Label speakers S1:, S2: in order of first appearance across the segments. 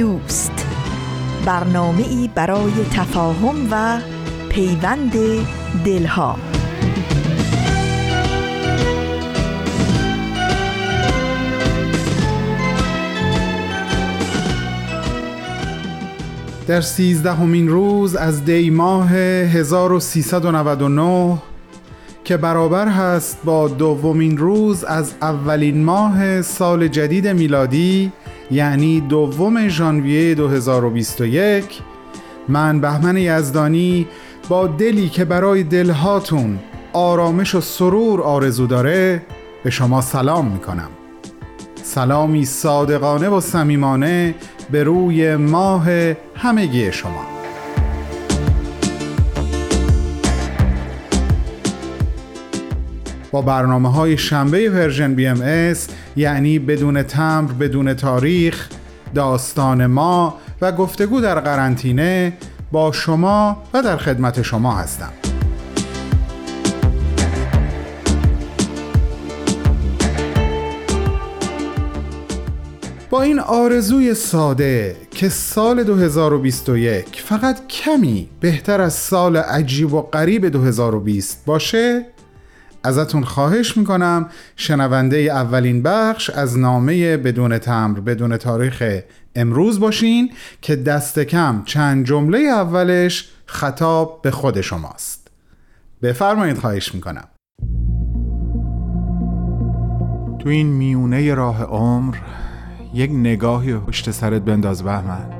S1: دوست. برنامه ای برای تفاهم و پیوند دلها.
S2: در سیزدهمین روز از دی ماه 1399 که برابر هست با دومین روز از اولین ماه سال جدید میلادی یعنی دوم ژانویه 2021 من بهمن یزدانی با دلی که برای دلهاتون آرامش و سرور آرزو داره به شما سلام می‌کنم. سلامی صادقانه و صمیمانه به روی ماه همگی شما. با برنامه های شنبه Persian BMS یعنی بدون تمر بدون تاریخ داستان ما و گفتگو در قرنطینه با شما و در خدمت شما هستم. با این آرزوی ساده که سال 2021 فقط کمی بهتر از سال عجیب و غریب 2020 باشه ازتون خواهش می‌کنم. شنونده اولین بخش از نامه بدون تمر بدون تاریخ امروز باشین که دست کم چند جمله اولش خطاب به خود شماست. بفرمایید خواهش می‌کنم. تو این میونه راه عمر یک نگاهی پشت سرت بنداز بهمن.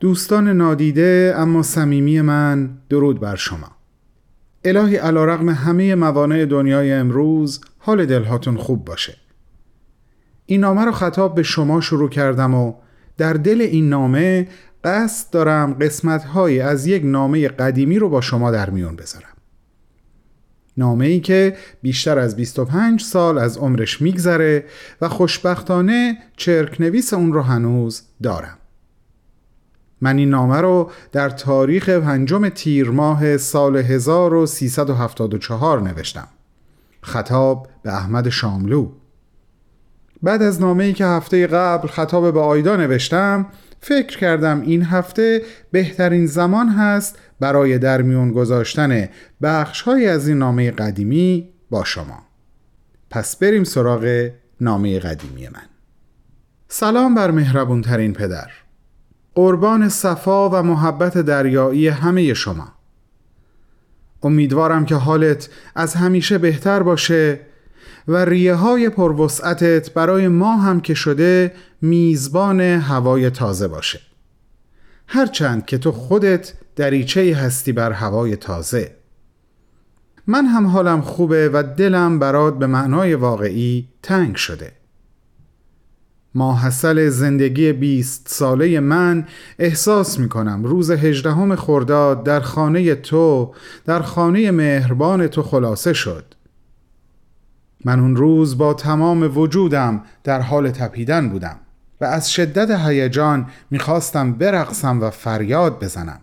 S2: دوستان نادیده اما صمیمی من درود بر شما. الهی علا رقم همه موانع دنیای امروز حال دلهاتون خوب باشه. این نامه رو خطاب به شما شروع کردم و در دل این نامه قصد دارم قسمت از یک نامه قدیمی رو با شما در میون بذارم. نامه ای که بیشتر از 25 سال از عمرش میگذره و خوشبختانه چرک نویس اون رو هنوز دارم. من این نامه رو در تاریخ پنجم تیر ماه سال 1374 نوشتم. خطاب به احمد شاملو. بعد از نامه ای که هفته قبل خطاب به آیدا نوشتم فکر کردم این هفته بهترین زمان هست برای در میون گذاشتن بخش از این نامه قدیمی با شما. پس بریم سراغ نامه قدیمی من. سلام بر مهربون ترین پدر. قربان صفا و محبت دریایی همه شما. امیدوارم که حالت از همیشه بهتر باشه و ریه های پروسعتت برای ما هم که شده میزبان هوای تازه باشه. هرچند که تو خودت دریچه هستی بر هوای تازه. من هم حالم خوبه و دلم برات به معنای واقعی تنگ شده. ماحصل زندگی بیست ساله من احساس می کنم روز هجدهم خرداد در خانه تو در خانه مهربان تو خلاصه شد. من اون روز با تمام وجودم در حال تپیدن بودم و از شدت هیجان می‌خواستم برقصم و فریاد بزنم.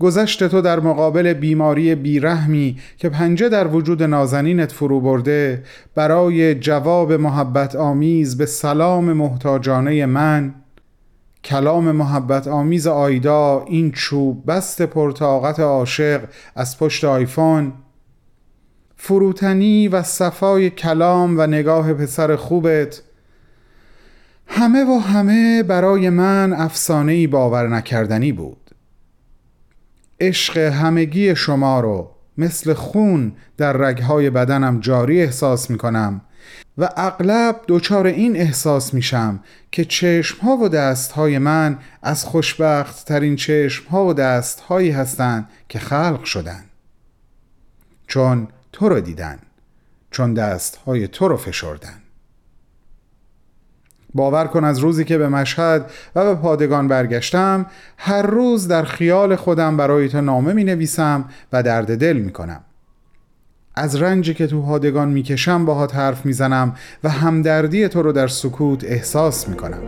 S2: گذشت تو در مقابل بیماری بیرحمی که پنجه در وجود نازنینت فرو برده برای جواب محبت آمیز به سلام محتاجانه من کلام محبت آمیز آیدا این چوب بست پرتاقت عاشق از پشت آیفون. فروتنی و صفای کلام و نگاه پسر خوبت. همه و همه برای من افسانه‌ای باور نکردنی بود. عشق همگی شما رو مثل خون در رگهای بدنم جاری احساس می کنم و اغلب دچار این احساس میشم که چشمها و دستهای من از خوشبخت ترین چشمها و دستهایی هستند که خلق شدن. چون تو رو دیدن چون دستهای تو رو فشردن. باور کن از روزی که به مشهد و به پادگان برگشتم هر روز در خیال خودم برای تو نامه می نویسم و درد دل می کنم از رنجی که تو پادگان می‌کشم باهات حرف می‌زنم و همدردی تو رو در سکوت احساس می‌کنم.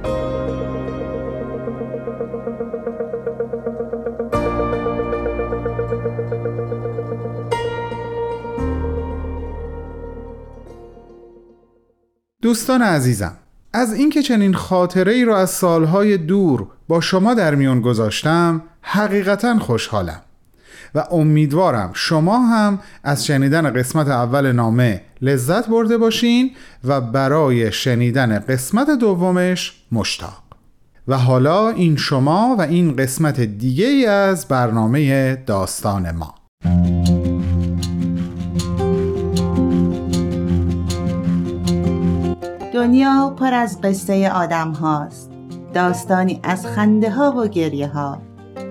S2: دوستان عزیزم از اینکه چنین خاطره ای رو از سالهای دور با شما در میون گذاشتم حقیقتا خوشحالم و امیدوارم شما هم از شنیدن قسمت اول نامه لذت برده باشین و برای شنیدن قسمت دومش مشتاق. و حالا این شما و این قسمت دیگه از برنامه داستان ما.
S3: دنیا پر از قصه آدم هاست داستانی از خنده ها و گریه ها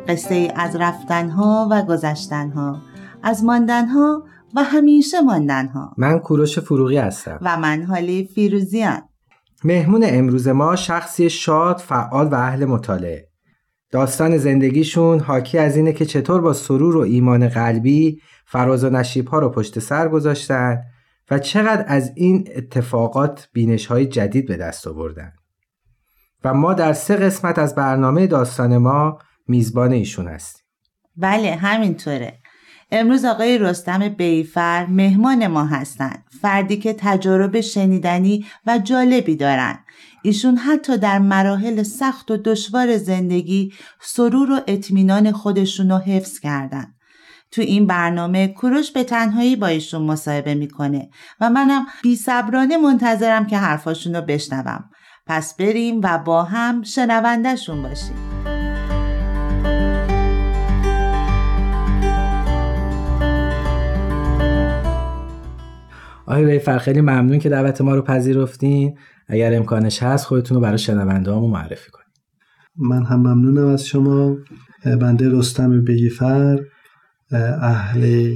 S3: قصه از رفتنها و گذشتنها از ماندنها و همیشه ماندنها.
S4: من کوروش فروغی هستم.
S3: و من حالی فیروزیان
S4: مهمون امروز ما شخصی شاد، فعال و اهل مطالعه. داستان زندگیشون حاکی از اینه که چطور با سرور و ایمان قلبی فراز و نشیب ها رو پشت سر گذاشتن و چقدر از این اتفاقات بینش های جدید به دست آوردن. و ما در سه قسمت از برنامه داستان ما میزبان ایشون هستیم.
S3: بله همینطوره. امروز آقای رستم بیفر مهمان ما هستند. فردی که تجارب شنیدنی و جالبی دارن. ایشون حتی در مراحل سخت و دشوار زندگی سرور و اطمینان خودشون رو حفظ کردن. تو این برنامه کوروش به تنهایی با ایشون مصاحبه می‌کنه و منم بی صبرانه منتظرم که حرفاشون رو بشنوم. پس بریم و با هم شنوندهشون باشیم.
S4: آقای ویفر خیلی ممنون که دعوت ما رو پذیرفتین. اگر امکانش هست خودتون رو برای شنونده همون معرفی کنید
S5: من هم ممنونم از شما. بنده رستم بیفر اهل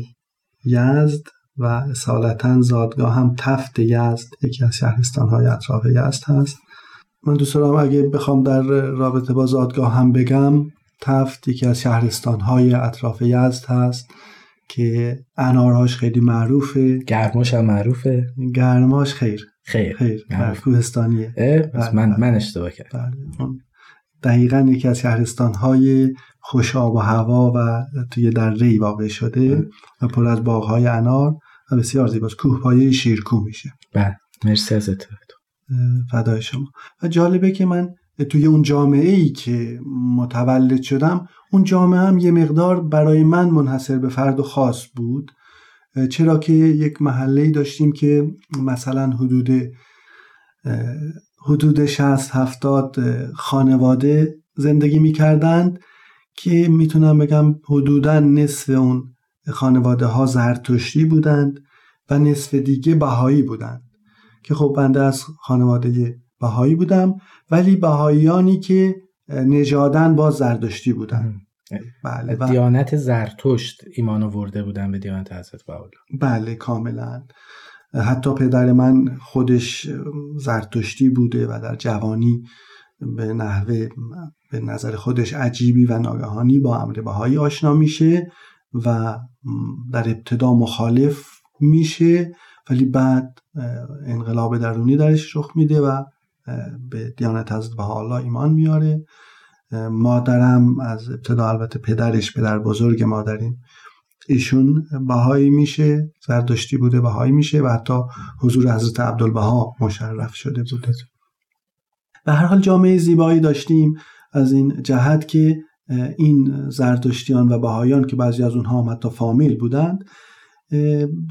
S5: یزد و اصالتا زادگاه هم تفت یزد یکی از شهرستان های اطراف یزد هست. من دوست دارم اگه بخوام در رابطه با زادگاه هم بگم تفت یکی از شهرستان های اطراف یزد هست که انارهاش خیلی معروفه.
S4: گرماش هم معروفه.
S5: گرماش خیر.
S4: خیر.
S5: خیر. کوهستانیه.
S4: بله، من من اشتباه کردم.
S5: بله. دقیقا یکی از شهرستان های خوش آب و هوا و توی دره واقع شده و پر از باغ های انار و بسیار زیباست. کوهپایه شیرکو میشه.
S4: بله. مرسی از
S5: فدای شما. و جالبه که من توی اون جامعه ای که متولد شدم اون جامعه هم یه مقدار برای من منحصر به فرد و خاص بود. چرا که یک محله داشتیم که مثلا حدود حدود 60 70 خانواده زندگی می‌کردند. که می‌تونم بگم حدودا نصف اون خانواده ها زرتشتی بودند و نصف دیگه بهایی بودند. که خب بنده از خانواده بهایی بودم ولی بهاییانی که نژادن با زردشتی بودن
S4: بله دیانت زرتشت ایمان آورده بودن به دیانت حضرت بهاءالله
S5: بله کاملا. حتی پدر من خودش زرتشتی بوده و در جوانی به نحوه به نظر خودش عجیبی و ناگهانی با امر بهایی آشنا میشه و در ابتدا مخالف میشه ولی بعد انقلاب درونی درش رخ میده و به دیانت حضرت بهاءالله ایمان میاره. مادرم از ابتدا البته پدرش پدر بزرگ مادریم ایشون بهایی میشه زردشتی بوده بهایی میشه و حتی حضور حضرت عبدالبها مشرف شده بوده. به هر حال جامعه زیبایی داشتیم از این جهت که این زردشتیان و بهایان که بعضی از اونها هم حتی فامیل بودند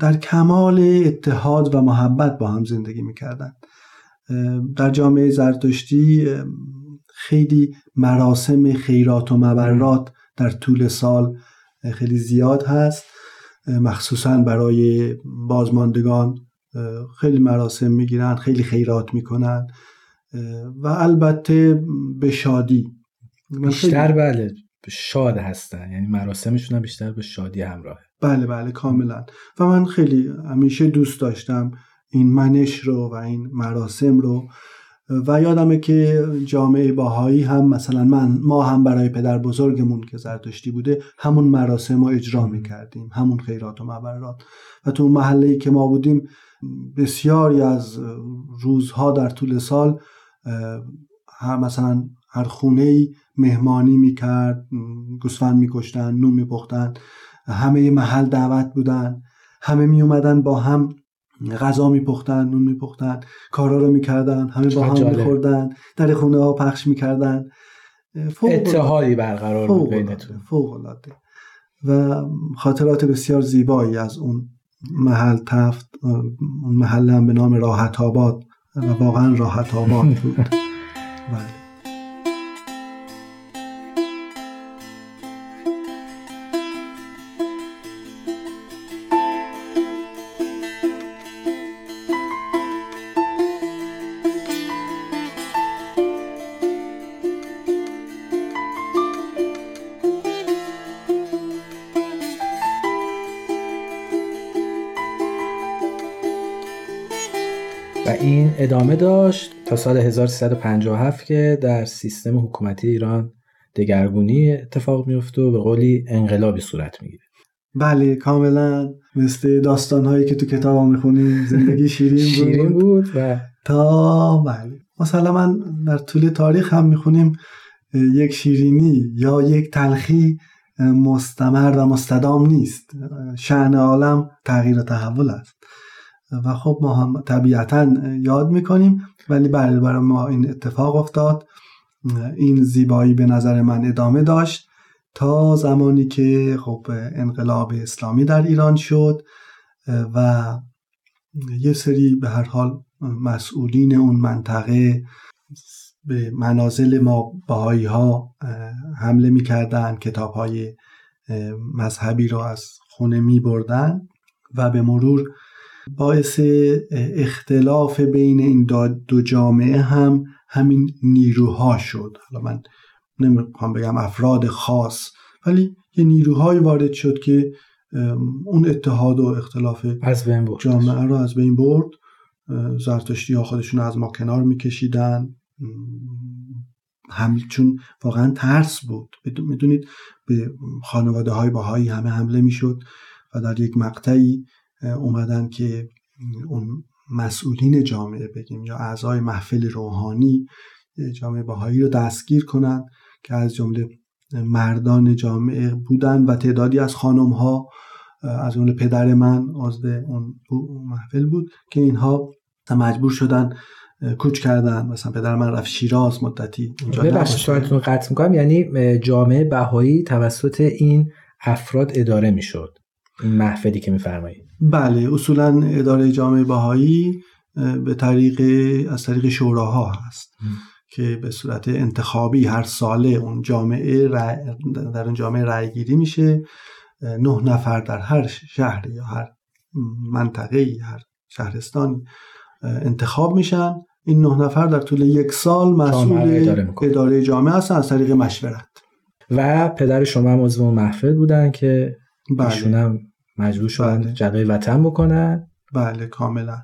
S5: در کمال اتحاد و محبت با هم زندگی می‌کردن در جامعه زرتشتی خیلی مراسم خیرات و مبرات در طول سال خیلی زیاد هست. مخصوصا برای بازماندگان خیلی مراسم می‌گیرن خیلی خیرات می‌کنن و البته به شادی.
S4: بیشتر بله شاد هستن. یعنی مراسمشون هم بیشتر به شادی همراهه.
S5: بله بله کاملا. و من خیلی همیشه دوست داشتم این منش رو و این مراسم رو. و یادمه که جامعه باهایی هم مثلا من ما هم برای پدر بزرگمون که زرتشتی بوده همون مراسم رو اجرا می‌کردیم. همون خیرات و مبرات و تو محله که ما بودیم بسیاری از روزها در طول سال هر مثلا هر خونه ای مهمانی می‌کرد گوسفند میکشتن نون میپختن همه محل دعوت بودن همه می اومدن با هم غذا میپختن نون میپختن کارا رو می‌کردن همه با هم میخوردن در خونه ها پخش می‌کردن.
S4: اتحادی برقرار بود بینتون.
S5: فوق العاده. و خاطرات بسیار زیبایی از اون محل تفت اون محل هم به نام راحت آباد. و واقعا راحت آباد بود. بله.
S4: ادامه داشت تا سال 1357 که در سیستم حکومتی ایران دگرگونی اتفاق میفته و به قولی انقلابی صورت می‌گیره.
S5: بله کاملا مثل داستان هایی که تو کتاب می‌خونیم زندگی شیرین بود.
S4: شیرین بود و
S5: تا بله. مثلا من در طول تاریخ هم می‌خونیم یک شیرینی یا یک تلخی مستمر و مستدام نیست. شعن عالم تغییر و تحول است. و خب ما هم طبیعتا یاد می‌کنیم ولی بله برای ما این اتفاق افتاد. این زیبایی به نظر من ادامه داشت تا زمانی که خب انقلاب اسلامی در ایران شد و یه سری به هر حال مسئولین اون منطقه به منازل ما باهایی ها حمله می‌کردن کتاب های مذهبی رو از خونه می بردن و به مرور باعث اختلاف بین این دو جامعه هم همین نیروها شد. حالا من نمی‌خوام بگم افراد خاص ولی یه نیروهایی وارد شد که اون اتحاد و اختلاف
S4: از بین برد.
S5: جامعه رو از بین برد. زرتشتی ها خودشون از ما کنار میکشیدن. هم چون واقعا ترس بود. می‌دونید به خانواده های باهایی همه حمله می‌شد و در یک مقطعی اومدن که اون مسئولین جامعه بگیم یا اعضای محفل روحانی جامعه باهایی رو دستگیر کنن که از جمله مردان جامعه بودن و تعدادی از خانم ها از اون پدر من عضو اون محفل بود که اینها مجبور شدن کوچ کردن. مثلا پدر من رفت شیراز مدتی
S4: اونجا ببخشید قطع می‌کنم. یعنی جامعه بهایی توسط این افراد اداره می‌شد. محفلی که میفرمایید
S5: بله اصولا اداره جامعه باهایی به طریق از طریق شوراها هست که به صورت انتخابی هر ساله اون جامعه در اون جامعه رأی گیری میشه نه نفر در هر شهر یا هر منطقه هر شهرستانی انتخاب میشن. این نه نفر در طول یک سال مسئول اداره, اداره جامعه هستن از طریق مشورت.
S4: و پدر شما هم عضو محفل بودن که بله. ایشون هم مجبور شدن بله. جلوی وطن بکنن؟
S5: بله کاملا.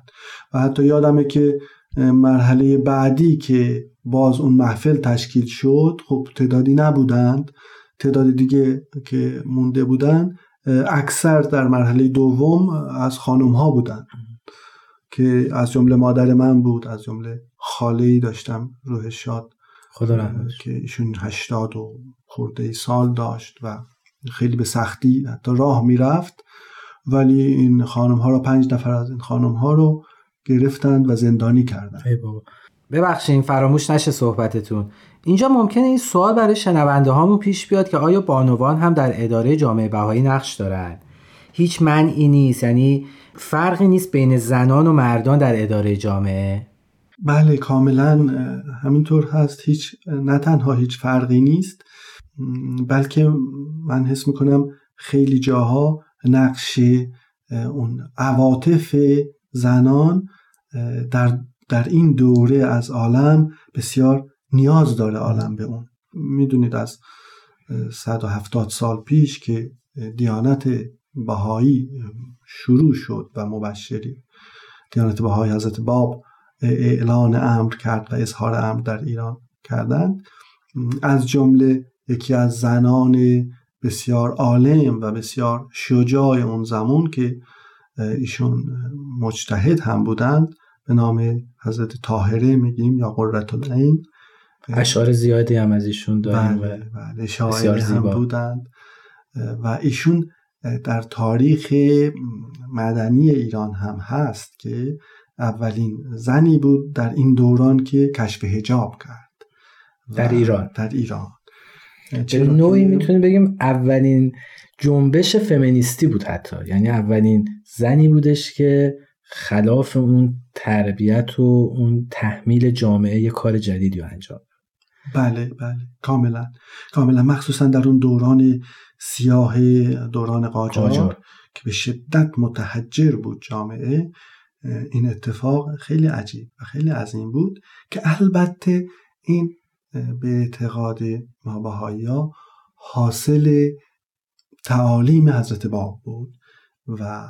S5: و حتی یادمه که مرحله بعدی که باز اون محفل تشکیل شد خب تعدادی نبودند. تعداد دیگه که مونده بودن اکثر در مرحله دوم از خانم ها بودن. که از جمله مادر من بود از جمله خاله ای داشتم روح شاد
S4: خدا
S5: که ایشون هشتاد و خورده سال داشت و خیلی به سختی حتی راه می‌رفت. ولی این خانم ها رو پنج نفر از این خانم ها رو گرفتند و زندانی کردند.
S4: ببخشید فراموش نشه صحبتتون. اینجا ممکنه این سوال برای شنونده هامون پیش بیاد که آیا بانوان هم در اداره جامعه بهایی نقش دارند هیچ منعی نیست یعنی فرقی نیست بین زنان و مردان در اداره جامعه؟
S5: بله کاملا همینطور هست. هیچ نه تنها هیچ فرقی نیست. بلکه من حس می‌کنم خیلی جاها نقش اون عواطف زنان در, در این دوره از عالم بسیار نیاز داره عالم به اون. می‌دونید از 170 سال پیش که دیانت بهایی شروع شد و مبشری دیانت بهایی حضرت باب اعلان امر کرد و اظهار امر در ایران کردند. از جمله یکی از زنان بسیار عالم و بسیار شجاع اون زمان که ایشون مجتهد هم بودند به نام حضرت طاهره میگیم یا قررت العین.
S4: اشعار زیادی هم از ایشون داریم
S5: بله بله شاعر هم بودند. و ایشون در تاریخ مدنی ایران هم هست که اولین زنی بود در این دوران که کشف هجاب کرد.
S4: در ایران.
S5: در ایران.
S4: به نوعی می‌تونیم بگیم اولین جنبش فمینیستی بود حتی. یعنی اولین زنی بودش که خلاف اون تربیت و اون تحمیل جامعه یه کار جدیدی رو انجام
S5: بله بله. کاملا. کاملا. مخصوصا در اون دوران سیاه دوران قاجار, که به شدت متحجر بود جامعه این اتفاق خیلی عجیب و خیلی عظیم بود که البته این به اعتقاد ما ها حاصل تعالیم حضرت باب بود و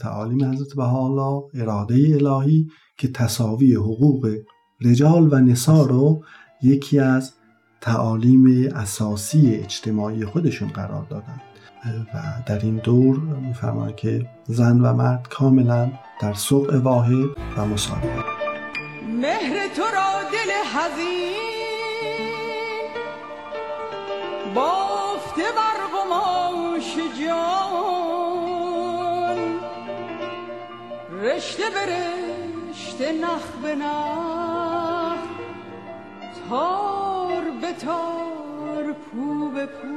S5: تعالیم حضرت بهاءالله اراده الهی که تصاوی حقوق رجال و نسا رو یکی از تعالیم اساسی اجتماعی خودشون قرار دادند و در این دور میفرمایند که زن و مرد کاملا در سوق واحد و مساوی.
S6: مهر تو را دل حزین بافته بر قماش جان. رشته به رشته نخ به نخ تار به تار پو به پو.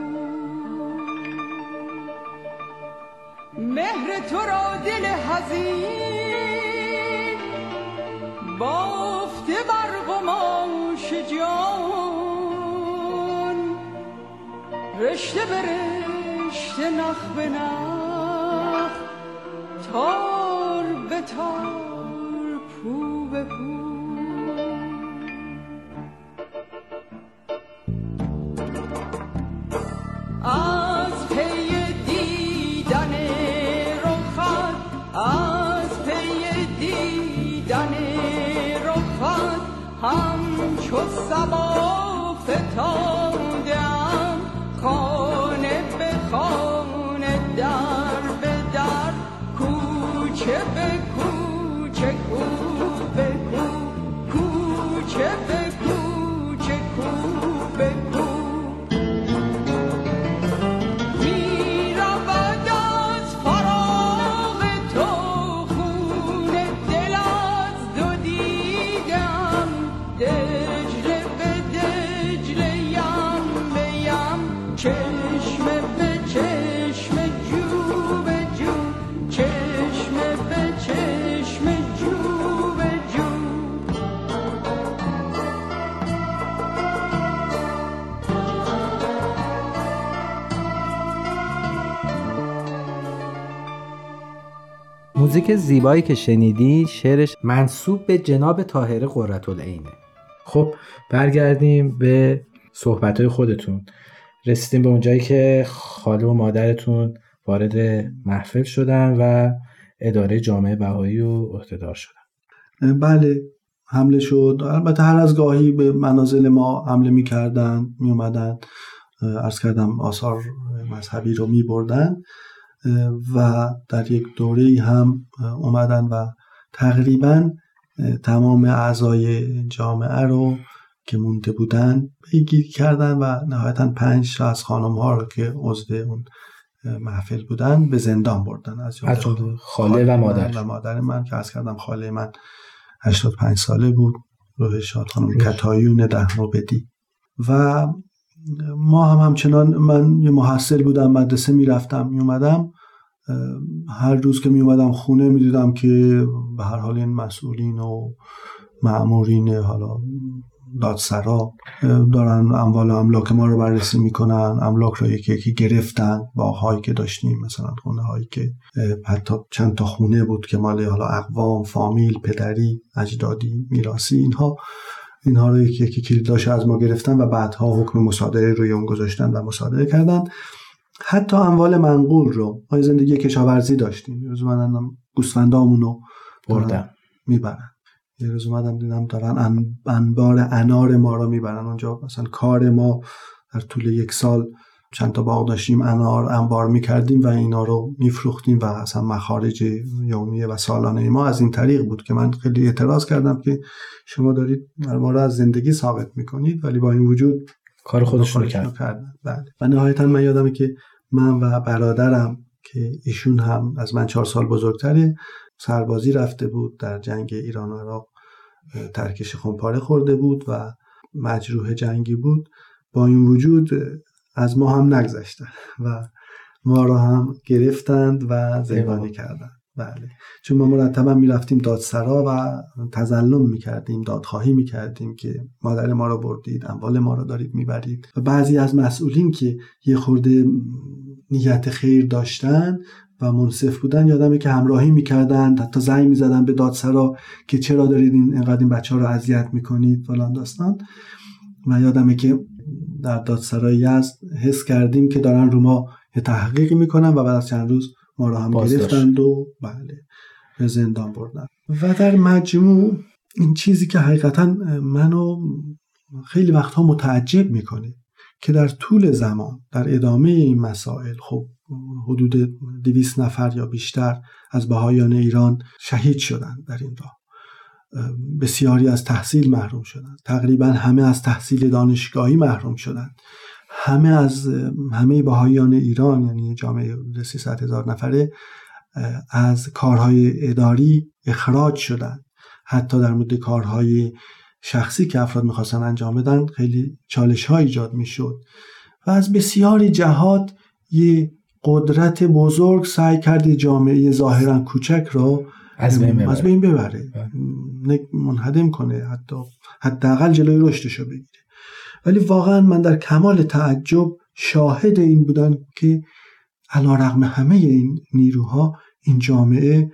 S6: مهر تو را دل حزین بافته بر قماش جان. رشته به رشته نخ به نخ تار به تار پو به پو. همچو سبا فتادم
S4: موزیک زیبایی که شنیدی شعرش منصوب به جناب طاهره قرتالعینه خب برگردیم به صحبت خودتون. رسیدیم به اونجایی که خاله و مادرتون وارد محفل شدن و اداره جامعه بهایی و عهدهدار شدن.
S5: بله حمله شد. البته هر از گاهی به منازل ما حمله می‌کردن میومدن ارز کردم آثار مذهبی رو میبردن. و در یک دوره هم اومدن و تقریبا تمام اعضای جامعه رو که مونده بودن بگیر کردن و نهایتا پنج از خانم ها رو که عضو اون محفل بودن به زندان بردن.
S4: از خاله و مادر.
S5: و مادر من که از کردم خاله من 85 ساله بود روح شاد خانم کتایون ده بدی و ما هم همچنان من یه محصل بودم مدرسه می‌رفتم میومدم هر روز که می اومدم خونه می دیدم که به هر حال این مسئولین و معمورین حالا دادسرا دارن اموال املاک ما رو بررسی می‌کنن املاک رو یکی یکی گرفتن با هایی که داشتیم مثلا خونه هایی که حتی چند تا خونه بود که مال حالا اقوام فامیل پدری اجدادی میراسی اینها. اینها رو یکی یکی کلیداش از ما گرفتن و بعدها حکم مصادره روی اون گذاشتن و مصادره کردن. حتی اموال منقول رو ما زندگی کشاورزی داشتیم. روز من گوسفندامون رو بردن. می‌برن. یه روز اومدم دیدم دارن انبار انار ما رو می‌برن. اونجا مثلا کار ما در طول یک سال چند تا باغ داشتیم انار انبار می‌کردیم و اینا رو میفروختیم و اصلا مخارج یومیه و سالانه ما از این طریق بود که من خیلی اعتراض کردم که شما دارید ما رو از زندگی ثابت می‌کنید ولی با این وجود
S4: کار خودش رو کرد
S5: بله. و نهایتا من یادمه که من و برادرم که ایشون هم از من چهار سال بزرگتره سربازی رفته بود در جنگ ایران و عراق ترکش خونپاره خورده بود و مجروح جنگی بود. با این وجود از ما هم نگذشتن و ما را هم گرفتند و زندانی کردند. بله. چون ما مرتبا می‌رفتیم دادسرا و تظلم می‌کردیم دادخواهی می‌کردیم که مادر ما را بردید اموال ما را دارید می‌برید. و بعضی از مسئولین که یه خورده نیت خیر داشتن و منصف بودن یادمه که همراهی می‌کردن حتی زنگ می‌زدن به دادسرا که چرا دارید این اینقدر این بچه ها رو اذیت می‌کنید فلان داستان. و یادمه که در دادسرای یزد حس کردیم که دارن رو ما یه تحقیقی می‌کنن و بعد از چند روز ما رو هم گرفتند و بله به زندان بردن. و در مجموع این چیزی که حقیقتا منو خیلی وقتها متعجب می‌کنه که در طول زمان در ادامه این مسائل خب حدود دویست نفر یا بیشتر از بهایان ایران شهید شدند در این راه. بسیاری از تحصیل محروم شدند. تقریبا همه از تحصیل دانشگاهی محروم شدند. همه از همه بهاییان ایران یعنی جامعه 300 هزار نفره از کارهای اداری اخراج شدند. حتی در مورد کارهای شخصی که افراد می‌خواستن انجام بدن خیلی چالش ها ایجاد می‌شد. و از بسیاری جهات یه قدرت بزرگ سعی کرده جامعه ظاهرا کوچک را
S4: از بین ببره,
S5: از بین ببره. منهدم کنه حتی حداقل جلوی رشدش رو بگیره. ولی واقعا من در کمال تعجب شاهد این بودم که علا رغم همه این نیروها این جامعه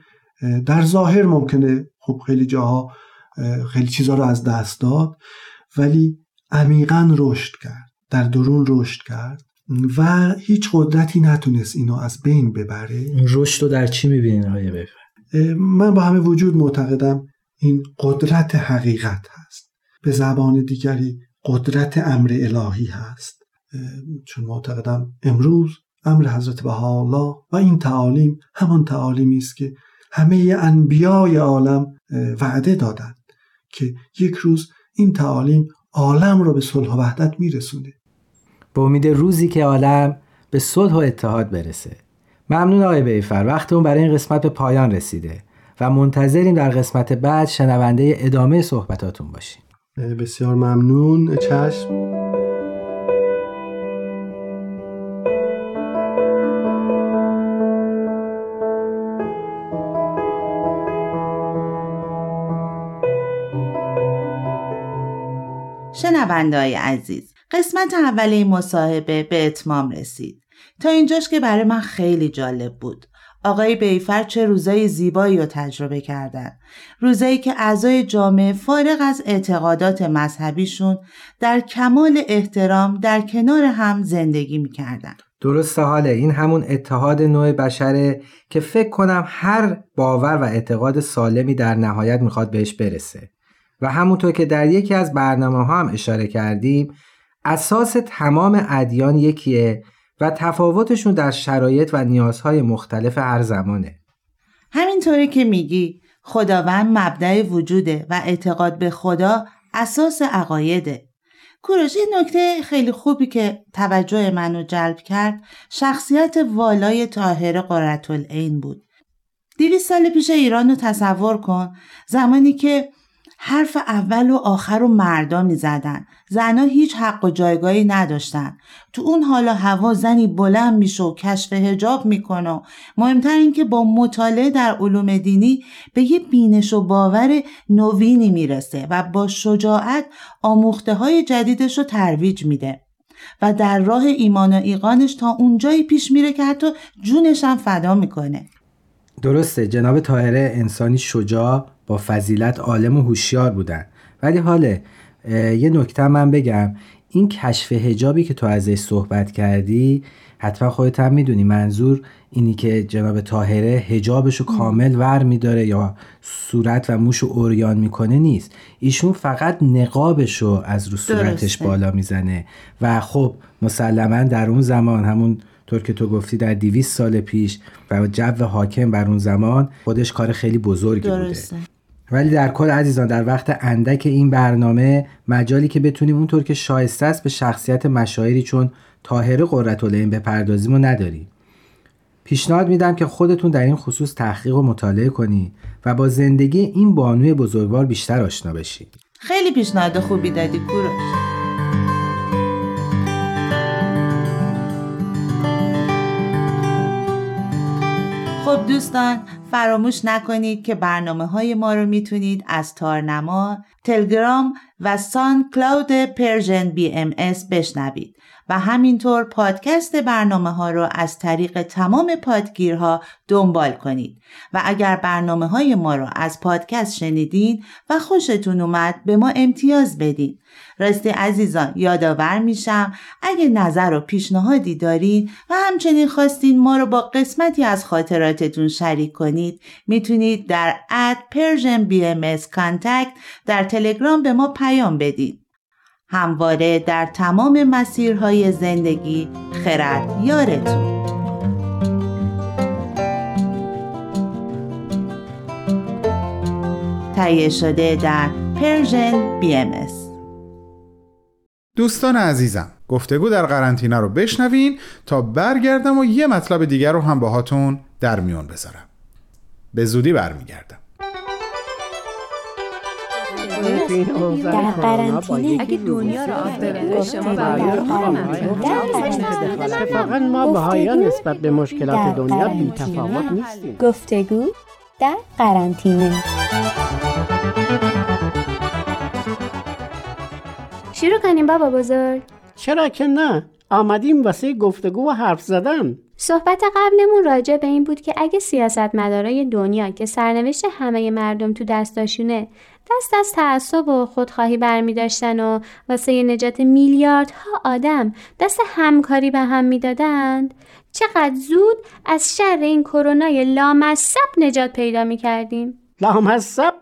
S5: در ظاهر ممکنه خب خیلی جاها خیلی چیزها رو از دست داد ولی عمیقا رشد کرد در درون رشد کرد و هیچ قدرتی نتونست اینو از بین ببره.
S4: رشد رو در چی می‌بینین های
S5: من با همه وجود معتقدم این قدرت حقیقت هست. به زبان دیگری قدرت امر الهی هست. چون معتقدم امروز امر حضرت بهاءالله و این تعالیم همان تعالیمی است که همه انبیای عالم وعده دادند که یک روز این تعالیم عالم را به صلح و وحدت میرسونه.
S4: به امید روزی که عالم به صلح و اتحاد برسه. ممنون آقای بیفر. وقتمون برای این قسمت به پایان رسیده. و منتظریم در قسمت بعد شنونده ادامه صحبتاتون باشیم.
S5: بسیار ممنون. چشم.
S3: شنوندای عزیز قسمت اولی مصاحبه به اتمام رسید. تا اینجاش که برای من خیلی جالب بود. آقای بیفر چه روزای زیبایی رو تجربه کردن. روزایی که اعضای جامعه فارغ از اعتقادات مذهبیشون در کمال احترام در کنار هم زندگی می‌کردن.
S4: درسته حاله این همون اتحاد نوع بشره که فکر کنم هر باور و اعتقاد سالمی در نهایت می‌خواد بهش برسه. و همونطور که در یکی از برنامه ها هم اشاره کردیم اساس تمام ادیان یکیه و تفاوتشون در شرایط و نیازهای مختلف هر زمانه.
S3: همینطوری که میگی خداوند مبدع وجوده و اعتقاد به خدا اساس عقایده. کوروش این نکته خیلی خوبی که توجه منو جلب کرد شخصیت والای طاهر قرتالعین بود. دیویس سال پیش ایران رو تصور کن زمانی که حرف اول و آخر رو مردا می زدن. زنها هیچ حق و جایگاهی نداشتن. تو اون حالا هوا زنی بلند میشه و کشف هجاب می‌کنه و مهمتر اینکه با مطالعه در علوم دینی به یه بینش و باور نوینی می‌رسه و با شجاعت آموخته های جدیدش رو ترویج میده. و در راه ایمان و ایقانش تا اونجایی پیش میره که حتی جونش هم فدا می‌کنه
S4: درسته جناب طاهره انسانی شجاع با فضیلت عالم و هوشیار بودن. ولی حاله یه نکته من بگم. این کشف هجابی که تو ازش صحبت کردی حتما خودت هم می‌دونی منظور اینی که جناب طاهره هجابش رو کامل ور میداره یا صورت و موش رو اوریان می‌کنه نیست. ایشون فقط نقابش رو از رو صورتش بالا می‌زنه. و خب مسلما در اون زمان همون طور که تو گفتی در دیویس سال پیش و جو حاکم بر اون زمان خودش کار خیلی بزرگی درسته. بوده ولی در کل عزیزان در وقت اندک این برنامه مجالی که بتونیم اونطور که شایسته است به شخصیت مشاعری چون طاهره قررتالعین بپردازیم و نداریم پیشنهاد میدم که خودتون در این خصوص تحقیق و مطالعه کنید و با زندگی این بانوی بزرگوار بیشتر آشنا بشید
S3: خیلی پیشنهاد خوبی دادی کوروش. خب دوستان فراموش نکنید که برنامه های ما رو می‌تونید از تارنما، تلگرام و SoundCloud Persian BMS بشنوید. و همینطور پادکست برنامه ها رو از طریق تمام پادگیرها دنبال کنید. و اگر برنامه های ما رو از پادکست شنیدین و خوشتون اومد به ما امتیاز بدین. راستی عزیزان یادآور میشم اگه نظر و پیشنهادی دارین و همچنین خواستین ما رو با قسمتی از خاطراتتون شریک کنید می‌تونید در at Persian BM در تلگرام به ما پیام بدید همواره در تمام مسیرهای زندگی خرد یارتون. تهیه شده در Persian M
S2: دوستان عزیزم گفتگو در قرنطینه رو بشنوین تا برگردم و یه مطلب دیگر رو هم باهاتون در میون بذارم. به زودی برمیگردم.
S7: در قرنطینه اگه دنیا رو آب شما اتفاقا ما بهایا نسبت به مشکلات دنیا بی تفاوت نیستیم. گفتگو در قرنطینه. شروع کنیم بابا بزرگ
S8: چرا که نه آمدیم واسه گفتگو و حرف زدن
S7: صحبت قبلمون راجع به این بود که اگه سیاست مدارای دنیا که سرنوشت همه مردم تو دستاشونه دست از تعصب و خودخواهی برمی داشتن و واسه نجات میلیاردها آدم دست همکاری به هم می‌دادند چقدر زود از شر این کرونای لامصب نجات پیدا می کردیم
S8: لامصب؟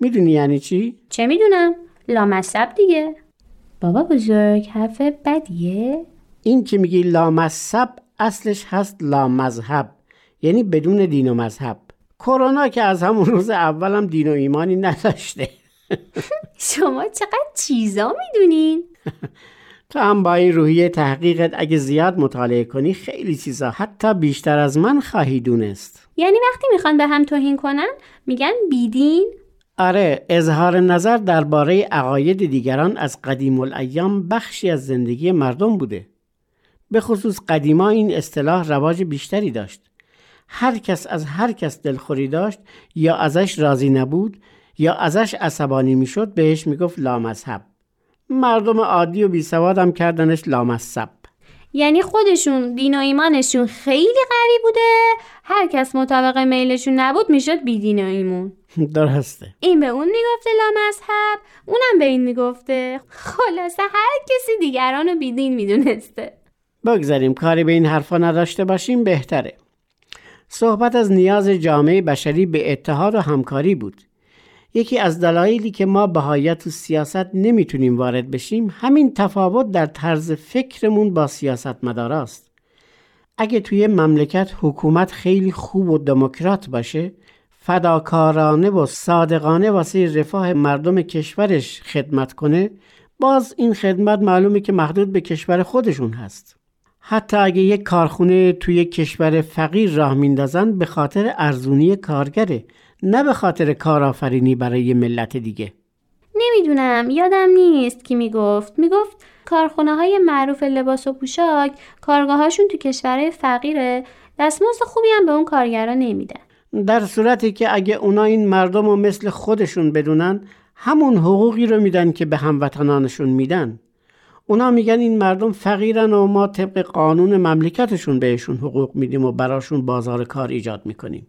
S8: می‌دونی یعنی چی؟
S7: چه می‌دونم؟ لامصب دیگه بابا بزرگ حرف بدیه؟
S8: این که میگی لامصب اصلش هست لامذهب یعنی بدون دین و مذهب کرونا که از همون روز اولم دین و ایمانی نداشته
S7: شما چقدر چیزا می‌دونین؟
S8: تو هم با این روحیه تحقیقت اگه زیاد مطالعه کنی خیلی چیزا حتی بیشتر از من خواهی دونست
S7: یعنی وقتی می‌خوان به هم توهین کنن میگن بیدین؟
S8: آره اظهار نظر درباره عقاید دیگران از قدیم الایام بخشی از زندگی مردم بوده. به خصوص قدیما این اصطلاح رواج بیشتری داشت. هر کس از هر کس دلخوری داشت یا ازش راضی نبود یا ازش عصبانی می‌شد بهش می‌گفت لامذهب. مردم عادی و بیسواد هم کردنش لامذهب.
S7: یعنی خودشون دین و ایمانشون خیلی قوی بوده. هر کس مطابق میلشون نبود می‌شد بی دین و ایمون.
S8: درسته.
S7: این به اون می‌گفته لامذهب اونم به این می‌گفته. خلاصه هر کسی دیگران رو بیدین می‌دونسته.
S8: بگذاریم کاری به این حرفا نداشته باشیم بهتره. صحبت از نیاز جامعه بشری به اتحاد و همکاری بود. یکی از دلایلی که ما بهایت و سیاست نمی‌تونیم وارد بشیم همین تفاوت در طرز فکرمون با سیاست مداراست اگه توی مملکت حکومت خیلی خوب و دموکرات باشه فداکارانه و صادقانه واسه رفاه مردم کشورش خدمت کنه باز این خدمت معلومه که محدود به کشور خودشون هست. حتی اگه یک کارخونه توی کشور فقیر راه میندازن به خاطر ارزونی کارگره. نه به خاطر کارآفرینی برای ملت دیگه.
S7: نمی‌دونم یادم نیست کی می‌گفت. می‌گفت کارخونه های معروف لباس و پوشاک کارگاهاشون تو کشورهای فقیره. دستمزد خوبی هم به اون کارگرا نمیدن
S8: در صورتی که اگه اونا این مردم رو مثل خودشون بدونن همون حقوقی رو میدن که به هموطنانشون میدن. اونا میگن این مردم فقیرن و ما طبق قانون مملکتشون بهشون حقوق میدیم و براشون بازار کار ایجاد می‌کنیم.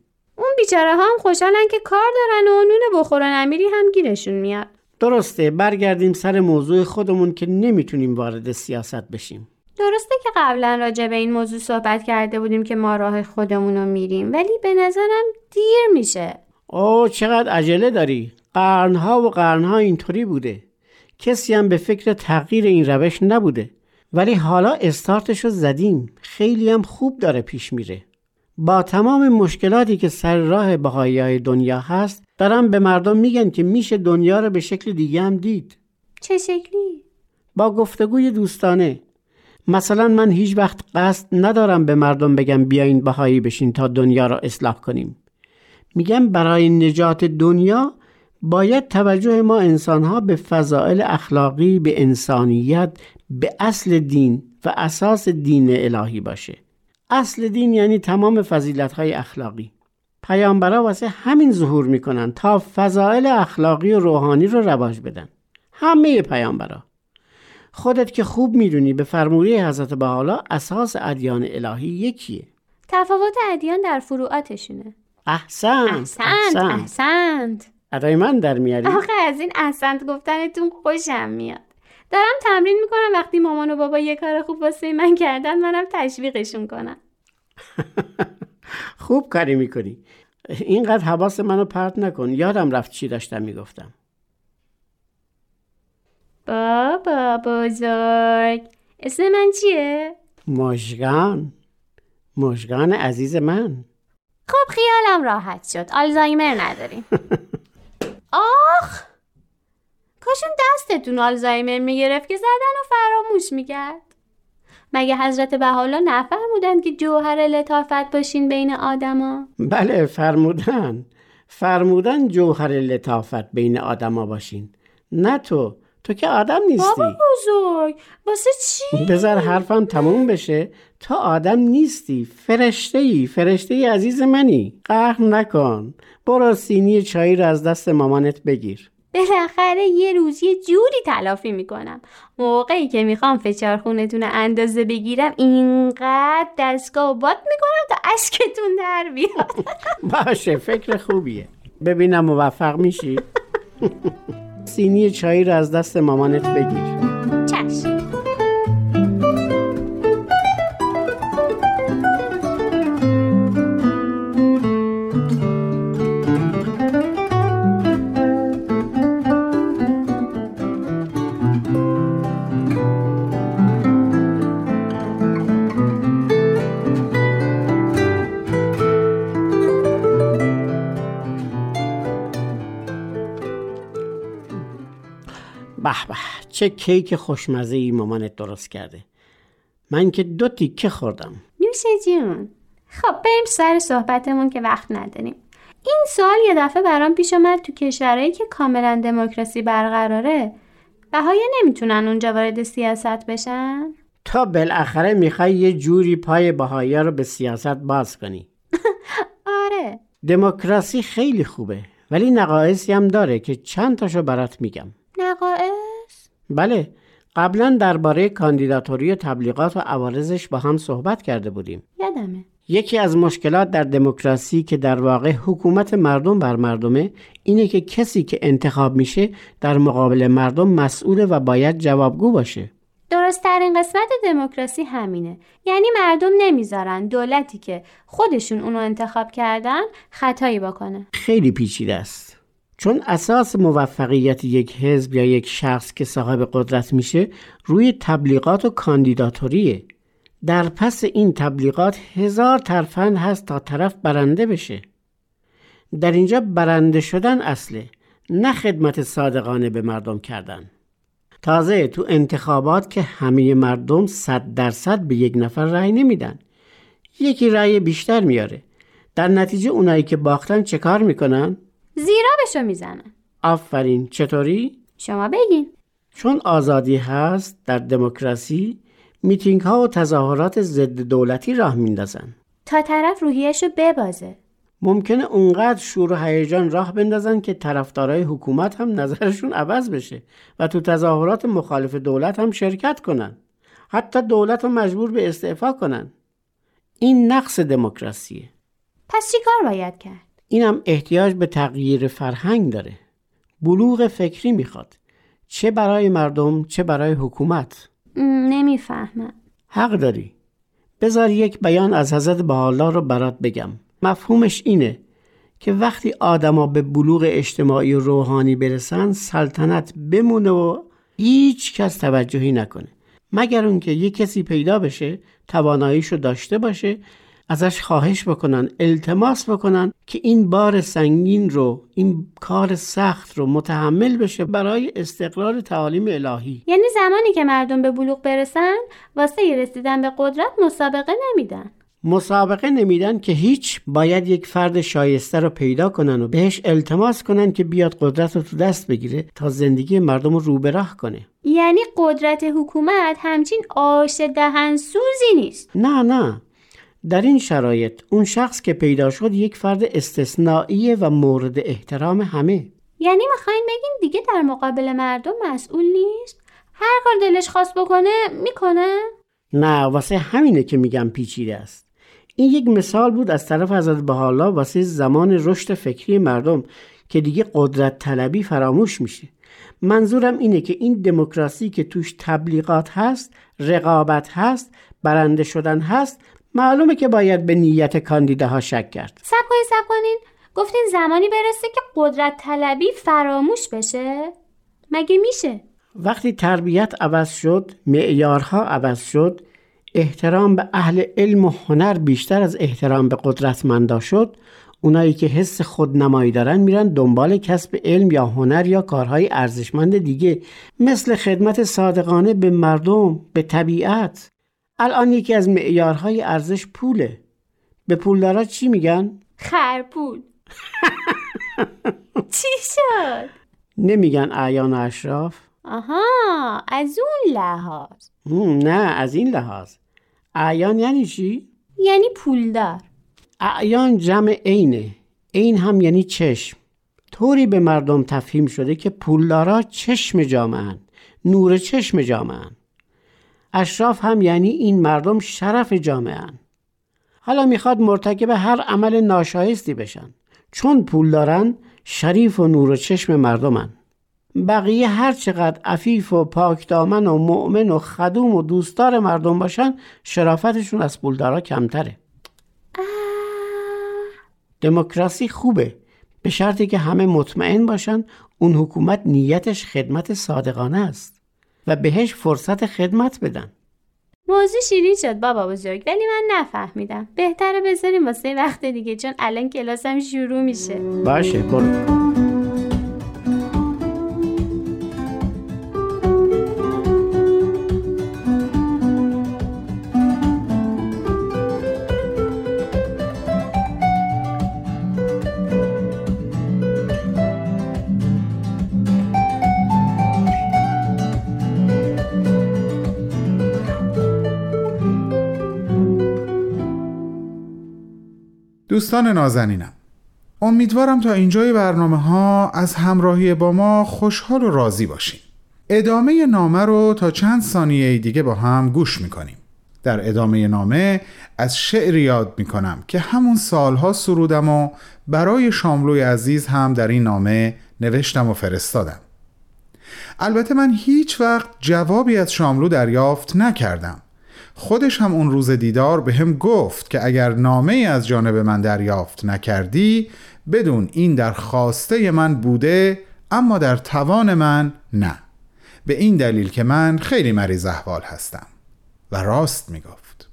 S7: بیچاره ها هم خوشحالن که کار دارن و نون بخورن. امیری هم گیرشون میاد.
S8: درسته برگردیم سر موضوع خودمون که نمی‌تونیم وارد سیاست بشیم.
S7: درسته که قبلا راجع به این موضوع صحبت کرده بودیم که ما راه خودمون رو میریم ولی به نظرم دیر میشه.
S8: اوه چقدر عجله داری. قرنها و قرنها اینطوری بوده. کسی هم به فکر تغییر این روش نبوده. ولی حالا استارتشو زدیم. خیلی هم خوب داره پیش میره. با تمام مشکلاتی که سر راه بهایی های دنیا هست دارم به مردم میگن که میشه دنیا رو به شکل دیگه هم دید.
S7: چه شکلی؟
S8: با گفتگوی دوستانه. مثلا من هیچ وقت قصد ندارم به مردم بگم بیاین بهایی بشین تا دنیا را اصلاح کنیم. میگم برای نجات دنیا باید توجه ما انسانها به فضائل اخلاقی به انسانیت به اصل دین و اساس دین الهی باشه. اصل دین یعنی تمام فضیلت های اخلاقی. پیامبرا واسه همین ظهور می‌کنن تا فضائل اخلاقی و روحانی رو رواج بدن. همه پیامبرا. خودت که خوب می‌دونی به فرموری حضرت بحالا اساس ادیان الهی یکیه.
S7: تفاوت ادیان در فروعاتشونه.
S8: احسنت
S7: احسنت. احسنت.
S8: ادای من در میاری؟
S7: آخه از این احسنت گفتنتون خوشم میاد. دارم تمرین می‌کنم وقتی مامان و بابا یه کار خوب واسه من کردن منم تشویقشون کنم.
S8: خوب کاری می‌کنی. اینقدر حواس منو پرت نکن. یادم رفت چی داشتم می‌گفتم.
S7: بابا بزرگ اسم من چیه؟
S8: مشگان مشگان عزیز من.
S7: خب خیالم راحت شد. آلزایمر نداریم. آخ! کاشون دستتون آلزایمر می‌گرفت که زدن و فراموش می‌کرد. مگه حضرت بحالا نفرمودند که جوهر لطافت باشین بین آدما؟
S8: بله فرمودن. فرمودن جوهر لطافت بین آدما باشین. نه تو تو که آدم نیستی.
S7: بابا بزرگ واسه چی؟
S8: بذار حرفم تموم بشه. تو آدم نیستی فرشته ای فرشته ای عزیز منی. قهر نکن. برو سینی چایی رو از دست مامانت بگیر.
S7: بالاخره یه روز یه جوری تلافی می‌کنم. موقعی که می‌خوام فشار خونتون اندازه بگیرم اینقدر دستگاه باد می‌کنم تا اشکتون در بیاد.
S8: باشه فکر خوبیه. ببینم موفق میشی؟ سینی چایی رو از دست مامانت بگیر. به به چه کیک خوشمزه ای مامانت درست کرده. من که دو تیکه خوردم.
S7: نوشه جون خب بریم سر صحبتمون که وقت نداریم. این سال یه دفعه برام پیش اومد تو کشورهایی که کاملا دموکراسی برقراره بهایی نمی‌تونن اونجا وارد سیاست بشن؟
S8: تا بالاخره می‌خوای یه جوری پای بهایی رو به سیاست باز کنی.
S7: آره.
S8: دموکراسی خیلی خوبه ولی نقایصی هم داره که چند تاشو برات میگم.
S7: نقایص
S8: بله قبلا درباره کاندیداتوری و تبلیغات و عوارضش با هم صحبت کرده بودیم.
S7: یادمه.
S8: یکی از مشکلات در دموکراسی که در واقع حکومت مردم بر مردمه اینه که کسی که انتخاب میشه در مقابل مردم مسئول و باید جوابگو باشه.
S7: درست ترین قسمت دموکراسی همینه. یعنی مردم نمی‌ذارن دولتی که خودشون اونو انتخاب کردن خطایی بکنه.
S8: خیلی پیچیده است. چون اساس موفقیت یک حزب یا یک شخص که صاحب قدرت میشه روی تبلیغات و کاندیداتوریه. در پس این تبلیغات هزار ترفند هست تا طرف برنده بشه. در اینجا برنده شدن اصله نه خدمت صادقانه به مردم کردن. تازه تو انتخابات که همه مردم صد درصد به یک نفر رأی نمیدن یکی رأی بیشتر میاره. در نتیجه اونایی که باختن چه کار می‌کنن؟
S7: زیرابشو می‌زنن.
S8: آفرین. چطوری؟
S7: شما بگین.
S8: چون آزادی هست در دموکراسی میتینگ ها و تظاهرات ضد دولتی راه میندازن.
S7: تا طرف روحیشو ببازه.
S8: ممکنه اونقدر شور و هیجان راه بندازن که طرفدارای حکومت هم نظرشون عوض بشه و تو تظاهرات مخالف دولت هم شرکت کنن. حتی دولت رو مجبور به استعفا کنن. این نقص دموکراسیه.
S7: پس چی کار باید کرد؟
S8: اینم احتیاج به تغییر فرهنگ داره. بلوغ فکری می‌خواد. چه برای مردم چه برای حکومت.
S7: نمی‌فهمم.
S8: حق داری. بذار یک بیان از حضرت بحالا رو برات بگم. مفهومش اینه که وقتی آدما به بلوغ اجتماعی و روحانی برسن سلطنت بمونه و هیچ کس توجهی نکنه. مگر اون که یک کسی پیدا بشه تواناییشو داشته باشه ازش خواهش بکنن التماس بکنن که این بار سنگین رو این کار سخت رو متحمل بشه برای استقرار تعالیم الهی.
S7: یعنی زمانی که مردم به بلوغ برسن واسه رسیدن به قدرت مسابقه نمیدن.
S8: مسابقه نمیدن که هیچ باید یک فرد شایسته رو پیدا کنن و بهش التماس کنن که بیاد قدرت رو تو دست بگیره تا زندگی مردم رو رو به راه کنه.
S7: یعنی قدرت حکومت همچین آش دهن سوزی نیست.
S8: نه نه. در این شرایط اون شخص که پیدا شد یک فرد استثنائیه و مورد احترام همه.
S7: یعنی می‌خواین بگین دیگه در مقابل مردم مسئول نیست؟ هر کار دلش خواست بکنه می‌کنه؟
S8: نه واسه همینه که میگم پیچیده است. این یک مثال بود از طرف حضرت بحالا واسه زمان رشد فکری مردم که دیگه قدرت طلبی فراموش میشه. منظورم اینه که این دموکراسی که توش تبلیغات هست رقابت هست برنده شدن هست معلومه که باید به نیت کاندیداها شک کرد.
S7: سب کنین سب کنین گفتین زمانی برسه که قدرت طلبی فراموش بشه؟ مگه میشه؟
S8: وقتی تربیت عوض شد معیارها عوض شد احترام به اهل علم و هنر بیشتر از احترام به قدرتمندا شد اونایی که حس خودنمایی دارن میرن دنبال کسب علم یا هنر یا کارهای ارزشمند دیگه مثل خدمت صادقانه به مردم به طبیعت. الان یکی از معیارهای ارزش پوله. به پولدارا چی میگن؟
S7: خرپول. چی شد؟
S8: نمیگن اعیان اشراف.
S7: آها از اون لحاظ.
S8: نه از این لحاظ. اعیان یعنی چی؟
S7: یعنی پولدار.
S8: اعیان جمع عینه. عین هم یعنی چشم. طوری به مردم تفهیم شده که پولدارا چشم جامعه نور چشم جامعه اشراف هم یعنی این مردم شرف جامعه حالا می‌خواد مرتکب هر عمل ناشایستی بشن. چون پول دارن شریف و نور و چشم مردمن. بقیه هر چقدر عفیف و پاکدامن و مؤمن و خدوم و دوستدار مردم باشن شرافتشون از پولدارا کمتره. دموکراسی خوبه به شرطی که همه مطمئن باشن اون حکومت نیتش خدمت صادقانه است. و بهش فرصت خدمت بدن.
S7: موضوع شیرین شد بابا بزرگ ولی من نفهمیدم. بهتره بذاریم واسه وقت دیگه چون الان کلاسم شروع میشه.
S8: باشه برو.
S2: دوستان نازنینم امیدوارم تا اینجای برنامه ها از همراهی با ما خوشحال و راضی باشیم ادامه نامه رو تا چند ثانیه دیگه با هم گوش می‌کنیم. در ادامه نامه از شعر یاد می‌کنم که همون سالها سرودم و برای شاملوی عزیز هم در این نامه نوشتم و فرستادم. البته من هیچ وقت جوابی از شاملو دریافت نکردم. خودش هم اون روز دیدار به هم گفت که اگر نامه از جانب من دریافت نکردی بدون این در خواسته من بوده اما در توان من نه. به این دلیل که من خیلی مریض احوال هستم. و راست می‌گفت.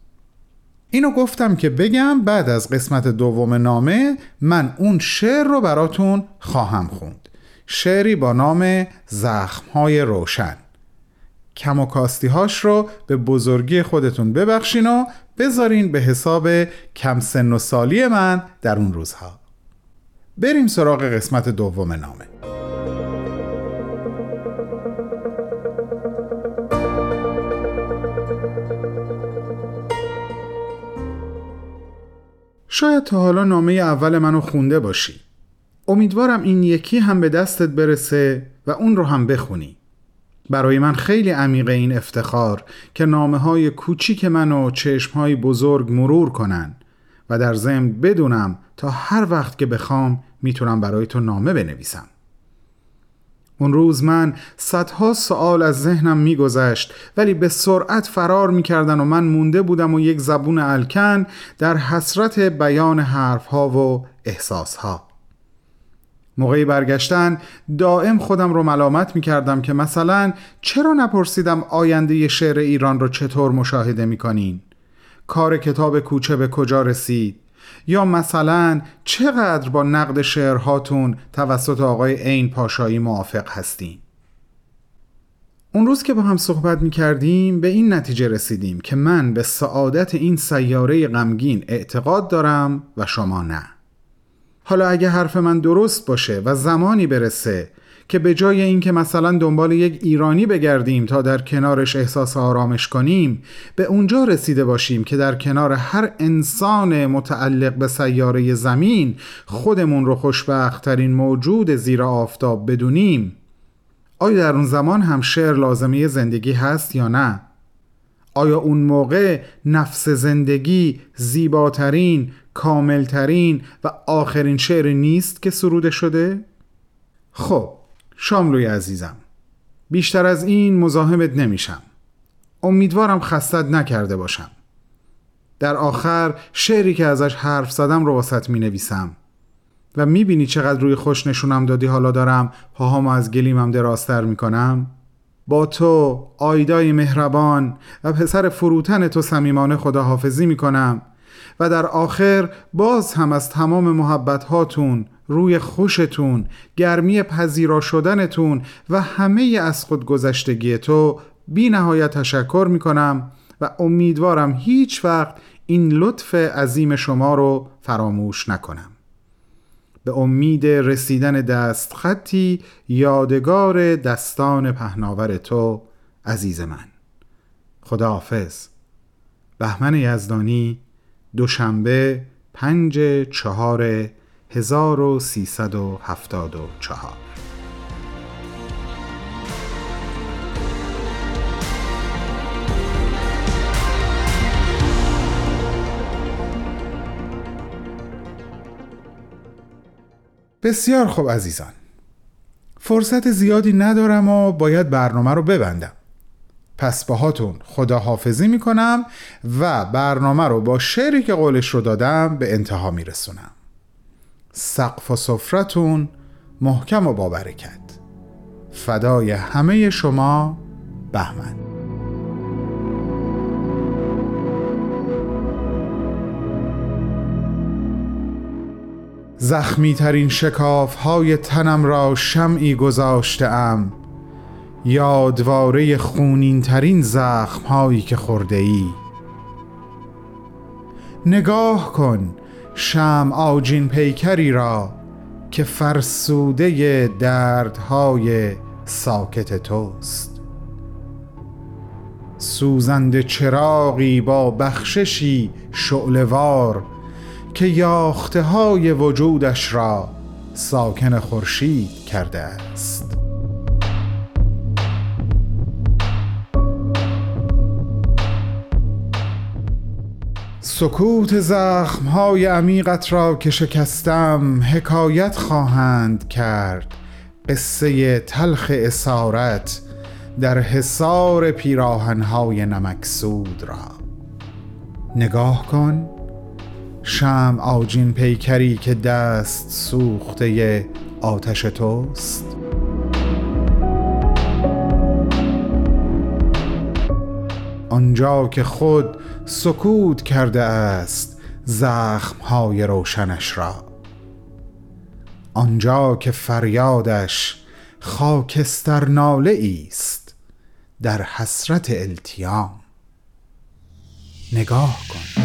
S2: اینو گفتم که بگم بعد از قسمت دوم نامه من اون شعر رو براتون خواهم خوند. شعری با نام زخمهای روشن. کم و کاستی هاش رو به بزرگی خودتون ببخشین و بذارین به حساب کم سن و سالی من در اون روزها. بریم سراغ قسمت دوم نامه. شاید تا حالا نامه اول منو خونده باشی. امیدوارم این یکی هم به دستت برسه و اون رو هم بخونی. برای من خیلی عمیقه این افتخار که نامه های کوچیک من و چشم های بزرگ مرور کنن و در ضمن بدونم تا هر وقت که بخوام می‌تونم برای تو نامه بنویسم. اون روز من صدها سوال از ذهنم میگذشت ولی به سرعت فرار می‌کردن و من مونده بودم و یک زبون الکن در حسرت بیان حرفها و احساسها. موقعی برگشتن دائم خودم رو ملامت می کردم که مثلا چرا نپرسیدم آینده شعر ایران رو چطور مشاهده می کنین؟ کار کتاب کوچه به کجا رسید؟ یا مثلا چقدر با نقد شعرهاتون توسط آقای عین پاشایی موافق هستین؟ اون روز که با هم صحبت می کردیم به این نتیجه رسیدیم که من به سعادت این سیاره غمگین اعتقاد دارم و شما نه. حالا اگه حرف من درست باشه و زمانی برسه که به جای اینکه مثلا دنبال یک ایرانی بگردیم تا در کنارش احساس آرامش کنیم به اونجا رسیده باشیم که در کنار هر انسان متعلق به سیاره زمین خودمون رو خوشبختترین موجود زیر آفتاب بدونیم آیا در اون زمان هم شعر لازمه زندگی هست یا نه؟ آیا اون موقع نفس زندگی زیباترین، کاملترین و آخرین شعر نیست که سروده شده؟ خب شاملوی عزیزم. بیشتر از این مزاحمت نمیشم. امیدوارم خستت نکرده باشم. در آخر شعری که ازش حرف زدم رو واسط می نویسم و می بینی چقدر روی خوش نشونم دادی حالا دارم پاهامو از گلیمم دراستر می کنم با تو آیدای مهربان و پسر فروتن تو صمیمانه خداحافظی می کنم و در آخر باز هم از تمام محبت هاتون روی خوشتون گرمی پذیرا شدنتون و همه از خود گذشتگی تو بی نهایت تشکر می کنم و امیدوارم هیچ وقت این لطف عظیم شما رو فراموش نکنم. به امید رسیدن دست خطی یادگار دستان پهناور تو عزیز من. خداحافظ. بهمن یزدانی دوشنبه پنج چهار 1374 بسیار خوب عزیزان. فرصت زیادی ندارم و باید برنامه رو ببندم. پس باهاتون خداحافظی می‌کنم و برنامه رو با شعری که قولش رو دادم به انتها میرسونم. سقف و سفرتون محکم و با برکت. فدای همه شما بهمن. زخمی ترین شکاف های تنم را شمعی گذاشته ام یادواره خونین ترین زخم هایی که خورده ای نگاه کن شم آجین پیکری را که فرسوده دردهای ساکت توست. سوزند چراغی با بخششی شعلوار که یاخته های وجودش را ساکن خورشید کرده است. سکوت زخم های عمیقت را که شکستم حکایت خواهند کرد. قصه تلخ اسارت در حصار پیراهنهای نمکسود را. نگاه کن. شم آجین پیکری که دست سوخته آتش توست. آنجا که خود سکوت کرده است زخمهای روشنش را. آنجا که فریادش خاکستر ناله است در حسرت التیام. نگاه کن.